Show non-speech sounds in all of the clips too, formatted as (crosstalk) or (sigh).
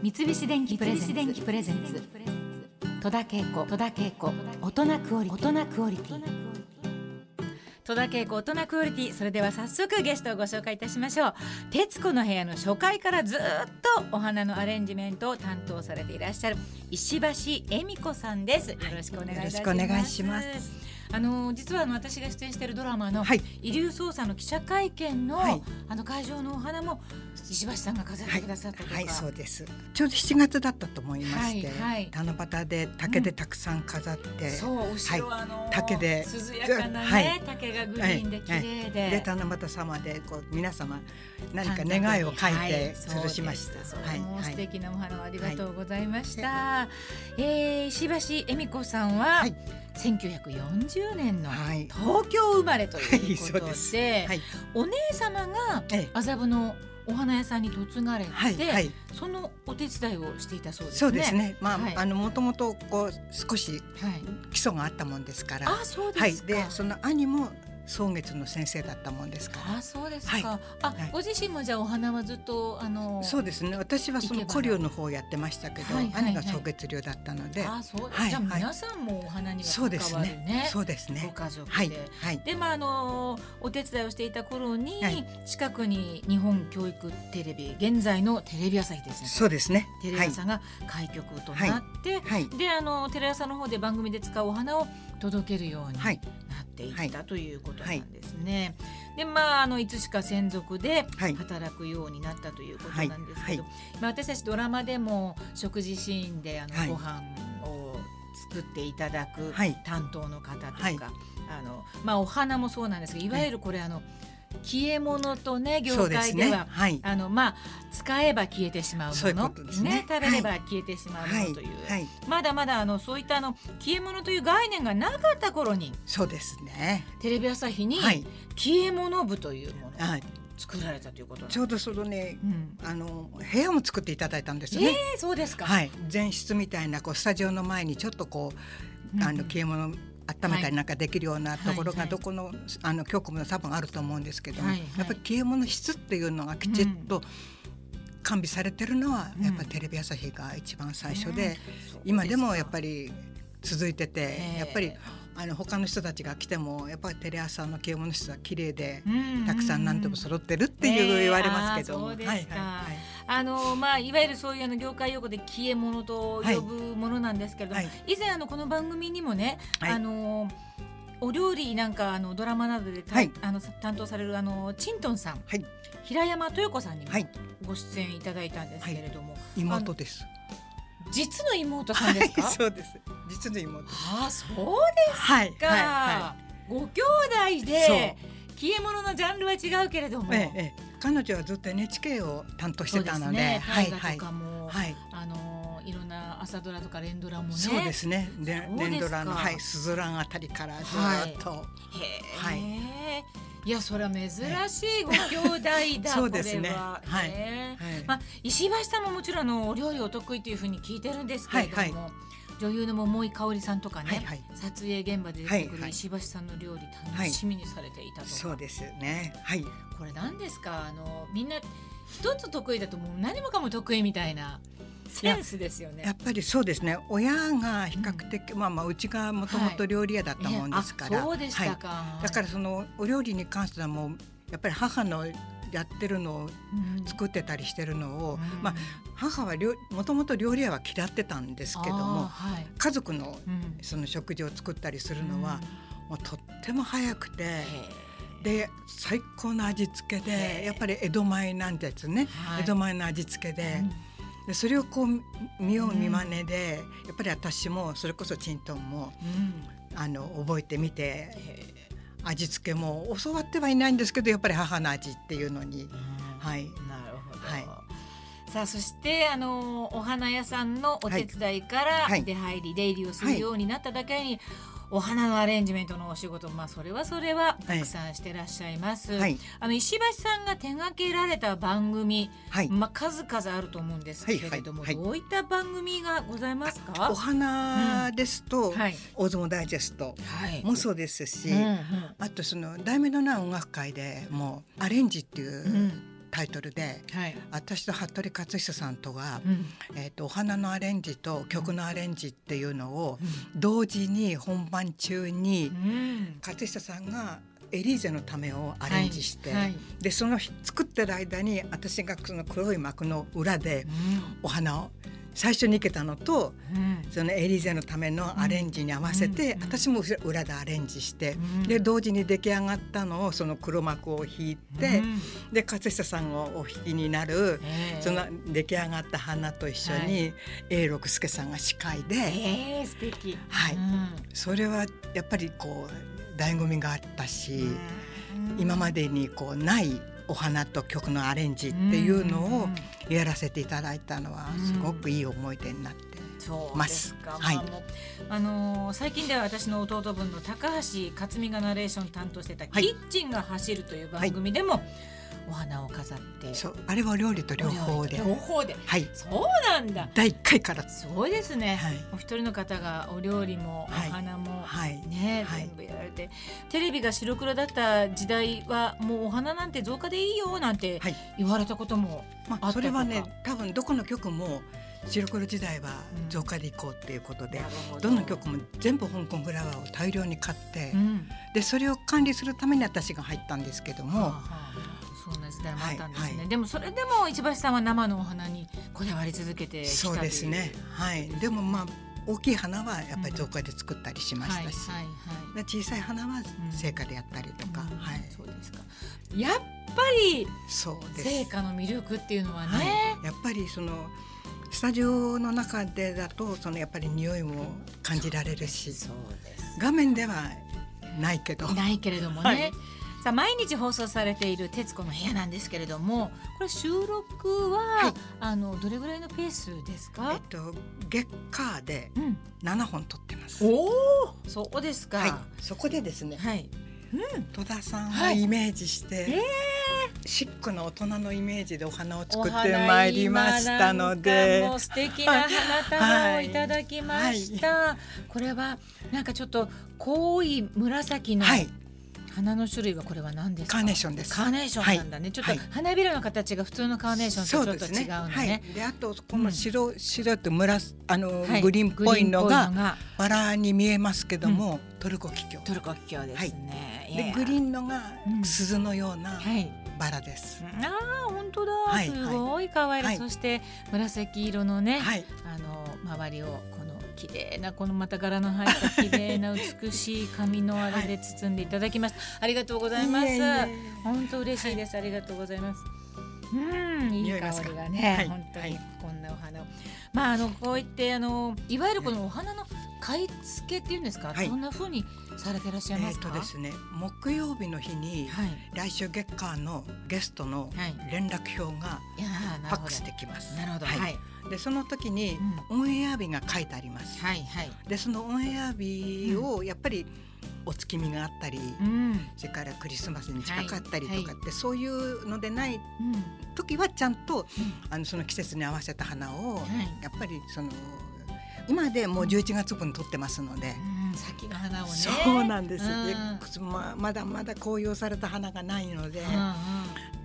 三菱電機プレゼンツ。戸田恵子。戸田恵子。大人クオリティ。大人クオリティ。戸田恵子大人クオリティ。それでは早速ゲストをご紹介いたしましょう。徹子の部屋の初回からずっとお花のアレンジメントを担当されていらっしゃる石橋恵美子さんです。よろしくお願いします、よろしくお願いしますあの実はあの私が出演しているドラマのはい「遺留捜査」の記者会見の、はい。あの会場のお花も石橋さんが飾ってくださったとか、はい、そうです。ちょうど7月だったと思いまして、はいはい。七夕で竹でたくさん飾って、そう後ろはあの、竹で。涼やかなね、はい。竹がグリーンで綺麗で、で七夕様でこう皆様何か願いを書いて吊るしました。そうはいもう素はい。敵なお花をありがとうございました。えー石橋恵美子さんは、はい1940年のはい東京生まれというはいことではいお姉様がええ麻布のお花屋さんに嫁がれて、はいはいそのお手伝いをしていたそうですね。そうですね。まあ、はいあのもともとこう少しはい。基礎があったもんですから、あ、そうはいですか。でその兄も草月の先生だったもんですから。あ、そうですか。はいあ、はいご自身もじゃあお花はずっとあの。そうですね。私はその古領の方をやってましたけど、はいはいはい兄が草月流だったので、あ、そうです。じゃあはいはい皆さんもお花にはそうです関わるねね。。そうですごね。家族で。はいはいでまああのお手伝いをしていた頃に、はい近くに日本教育テレビ現在のテレビ朝日ですね。そうですね。テレビ朝が開局となって、はいであのテレ朝の方で番組で使うお花を届けるようにはいていった、はいということなんですね。でまああのいつしか専属ではい。働くようになったということなんですけど、はい。まあ私たちドラマでも食事シーンであの、はい。ご飯を作っていただくはい。担当の方とか、はい。あのまあお花もそうなんですけどいわゆるこれあの消え物とね業そうですねは。はい。あのまあ使えば消えてしまうものことですね食べれば消えてしまうもはいのという、はい。まだまだあのそういったあの消え物という概念がなかった頃にそうですね。テレビ朝日にはい消え物部というものをはい。作られたということちょうどそのね、うんあの部屋も作っていただいたんですね。ー、そうですか。はい。前室みたいなこうスタジオの前にちょっとこう、あうんの消え物温めたりなんかできるようなところがどこの、あの局も多分あると思うんですけども、やっぱり消え物室っていうのがきちっと完備されてるのは、うん。やっぱりテレビ朝日が一番最初うんで、今でもやっりぱり続いてて、やっぱりあの他の人たちが来てもやっぱりテレ朝の消え物室は綺麗で、たくさん何でも揃ってるっていう言われますけど。はいはいあのまあいわゆるそういうあの業界用語で消え物と呼ぶものなんですけれども、はい。以前あのこの番組にもね、はい。あのお料理なんかあのドラマなどでた、はい。あの担当されるあのチントンさん、はい。平山豊子さんにもはい。ご出演いただいたんですけれども、妹です。実の妹さんですか、はい、(laughs) そうです。実の妹。ああそうはいか、はい。はご兄弟で消え物のジャンルは違うけれども、えええ彼女はずっと NHK を担当してたので、ね、はいはい。はい。あのいろんな朝ドラとか連ドラもね。そうですね。連ドラのはいスズランあたりからずっと、へえ。はい。いやそれは珍しいご兄弟だ、そうですね。これは。はい。ねはい。まあ石橋さんももちろんあのお料理お得意というふうに聞いてるんですけれども、はいは女優の桃井かおりさんとかね、はいはい撮影現場で出てくはいはいる石橋さんの料理楽しみにされていたとか、そうですね。はい。これ何ですか？あのみんな一つ得意だともう何もかも得意みたいなセンスですよねや。っぱりそうですね。親が比較的、まあまあうちがもともと料理屋だったもんですから、えあそうでしたはいか。だからそのお料理に関してはもうやっぱり母のやってるのをうん作ってたりしてるのを、うん。まあ母は料もともと料理屋は嫌ってたんですけどもはい。家族のうん。その食事を作ったりするのは、もうとっても早くて、へで最高の味付けへでー。やっぱり江戸前なんですね、はい。江戸前の味付けで,、うん。でそれをこう見よう見まねで、やっぱり私もそれこそチントンもうん。あの覚えてみてへ味付けも教わってはいないんですけどやっぱり母の味っていうのに、ーはい。なるほど。はい。さあそしてあのお花屋さんのお手伝いからはい出入り出入りをするようになっただけに、お花のアレンジメントのお仕事まあそれはそれはたくさんしてらっしゃいます。はい。あの石橋さんが手掛けられた番組、はい。まあ数々あると思うんですけれども、はいはいはい。どういった番組がございますか？お？花ですと、はい。大相撲ダイジェストはい。もそうですし、うんうん。あとその題名のない音楽会でもうアレンジっていう、うんタイトルではい。私と服部克久さんとが、うんえー、とお花のアレンジと曲のアレンジっていうのを同時に本番中にうん。克久さんがエリーゼのためをアレンジして、はいはいでその日作ってる間に私がその黒い幕の裏でお花を最初に生けたのとうん。そのエリーゼのためのアレンジに合わせて、うん私も裏でアレンジして、うん。で同時に出来上がったのをその黒幕を引いて、うん。で勝久さんがお引きになる、ええ。その出来上がった花と一緒はに永六輔さんが司会で、ええ素敵。はい。うん。それはやっぱりこう醍醐味があったし、今までにこうないお花と曲のアレンジっていうのをやらせていただいたのはうん。すごくいい思い出になって。そうですか。はい。まあのー最近では私の弟分の高橋克実がナレーション担当してた「はい。キッチンが走る」という番組でもお花を飾って、そうあれは料理と両方で。両方で。はい。そうなんだ。第一回から。そうですね。はい。お一人の方がお料理もはい。お花も、はい。ね、はい。全部やられて。テレビが白黒だった時代はもうお花なんて増加でいいよなんてはい。言われたことも、まあ、あったとか。それはね多分どこの曲も白黒時代はうん。増加でいこうっていうことで、なるほど。の曲も全部香港フラワーを大量に買って、うん、でそれを管理するために私が入ったんですけども、はあはあそんな時代もあったんですね、はいはい。でもそれでも市橋さんは生のお花にこだわり続けてきたそうですね。はい。でもまあ大きい花はやっぱり造花で作ったりしましたし、小さい花はうん。成果でやったりとか、うん。はい。そうですか。やっぱりそうです。成果の魅力っていうのはね、はい、やっぱりそのスタジオの中でだとそのやっぱり匂いも感じられるし画面ではないけど。ないけれどもね、はい。さあ毎日放送されている『徹子の部屋』なんですけれどもこれ収録は、はい。あのどれぐらいのペースですか？えっ、と月火でうん、7本撮ってます。おおそうですか。はい、そこでですねはい、戸田さんをはい。イメージして、えシックな大人のイメージでお花をお作って花まいりましたので。もう素敵な花束をいただきました、これはなんかちょっと濃い紫のはい。花の種類はこれは何ですか？カーネーションです。カーネーションなんだね、ちょっとはい。花びらの形が普通のカーネーションとちょっと違うのはい。ね。。であとこの白、白と紫あの、はい。グリーンっぽいのがバラに見えますけども、トルコキキョウ。トルコキキョウですね。でグリーンのがうん。鈴のようなはい。バラです。ああ本当だ、はいすごい可愛らしい、はい。そして紫色のね、はい。あの周りをこの綺麗なこのまた柄の入った綺麗な美しい紙のあれで包んでいただきました、ありがとうございます。いえいえ本当嬉しいです、ありがとうございます。うんいい香りがね、はい。本当にはい。こんなお花を。まああのこう言ってあのいわゆるこのお花の買い付けっていうんですか、はい。どんな風にされてらっしえゃいますか、ーとですね木曜日の日に、はい。来週月火のゲストのはい。連絡表がファックスできます。なるほど。はい。はい。でその時にオンエア日が書いてあります。はいはい。でそのオンエア日をやっぱりお月見があったり、うん。それからクリスマスに近かったりとはいかって、そういうのでないうん。時はちゃんと、あのその季節に合わせた花を、はい。やっぱりその今でもう11月分取ってますので。うん先の花をね。そうなんです、うん。でままだまだ紅葉された花がないので、うんうん。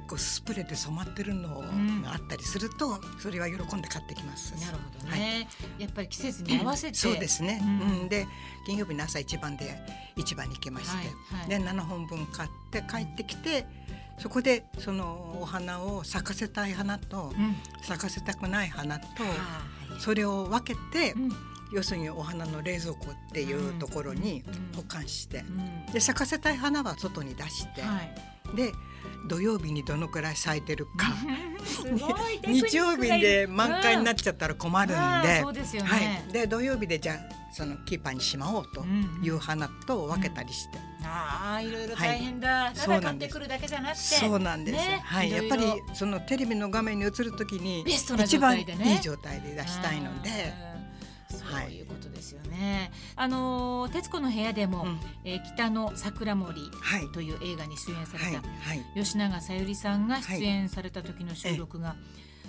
こうスプレーで染まってるのんがあったりすると、それは喜んで買ってきます。なるほどはい。ね、やっぱり季節に合わせて、そうですね、うん。うん。で金曜日の朝一番で市場に行きまして、はいはい。で7本分買って帰ってきてそこでそのお花を咲かせたい花とうん。咲かせたくない花とはいそれを分けて、うん。要するにお花の冷蔵庫っていうところにうん。保管して、うん。で咲かせたい花は外に出して、はい。で土曜日にどのくらい咲いてるか。(laughs) 日曜日で満開になっちゃったら困るんあで、はい、で土曜日でじゃあそのキーパーにしまおうという花と分けたりして、ああいろいろ大変だ、たそうなんです。だ買ってくるだけじゃなくて。そうなんです、ね。はい、やっぱりそのテレビの画面に映るときにベストな一番いい状態で出したいので、そういうことですよね。あのー徹子の部屋でも、うん。えー北の桜森はい。という映画に出演された、はい。はい。吉永小百合さんが出演された時の収録が、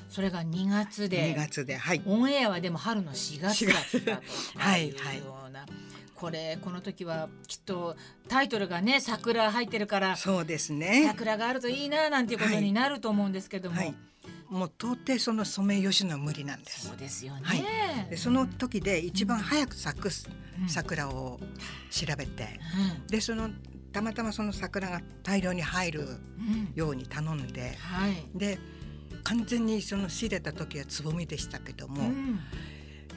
それが2月で。2月で。はい。オンエアはでも春の4月だったとはい。いうような、これこの時はきっとタイトルがね桜入ってるからそうですね。桜があるといいななんていうことになると思うんですけども、はい。もう到底そのソメイヨシノは無理なんです。そうですよね、はい。でその時で一番早く咲くうん。桜を調べてうん。でそのたまたまその桜が大量に入るうん。ように頼んではい、で完全にその仕入れた時はつぼみでしたけども、うん。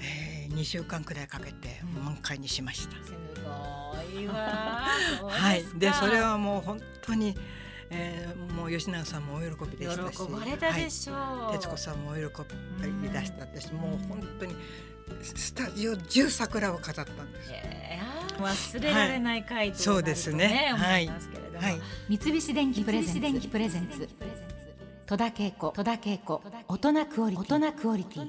えー、2週間くらいかけてうん。満開にしました。すごいわ (laughs) そうはいでそれはもう本当に、えー、もう吉永さんもお喜びでしたし喜ばれたでしょう、はい、徹子さんもお喜び出したです、もう本当にスタジオ中桜を飾ったんです。忘れられない回とそうですね。はい思いますけれども、はい。三菱電機プレゼンツ。電機プレゼンツ。戸田恵子戸田恵子。大人クオリティ。大人クオリティ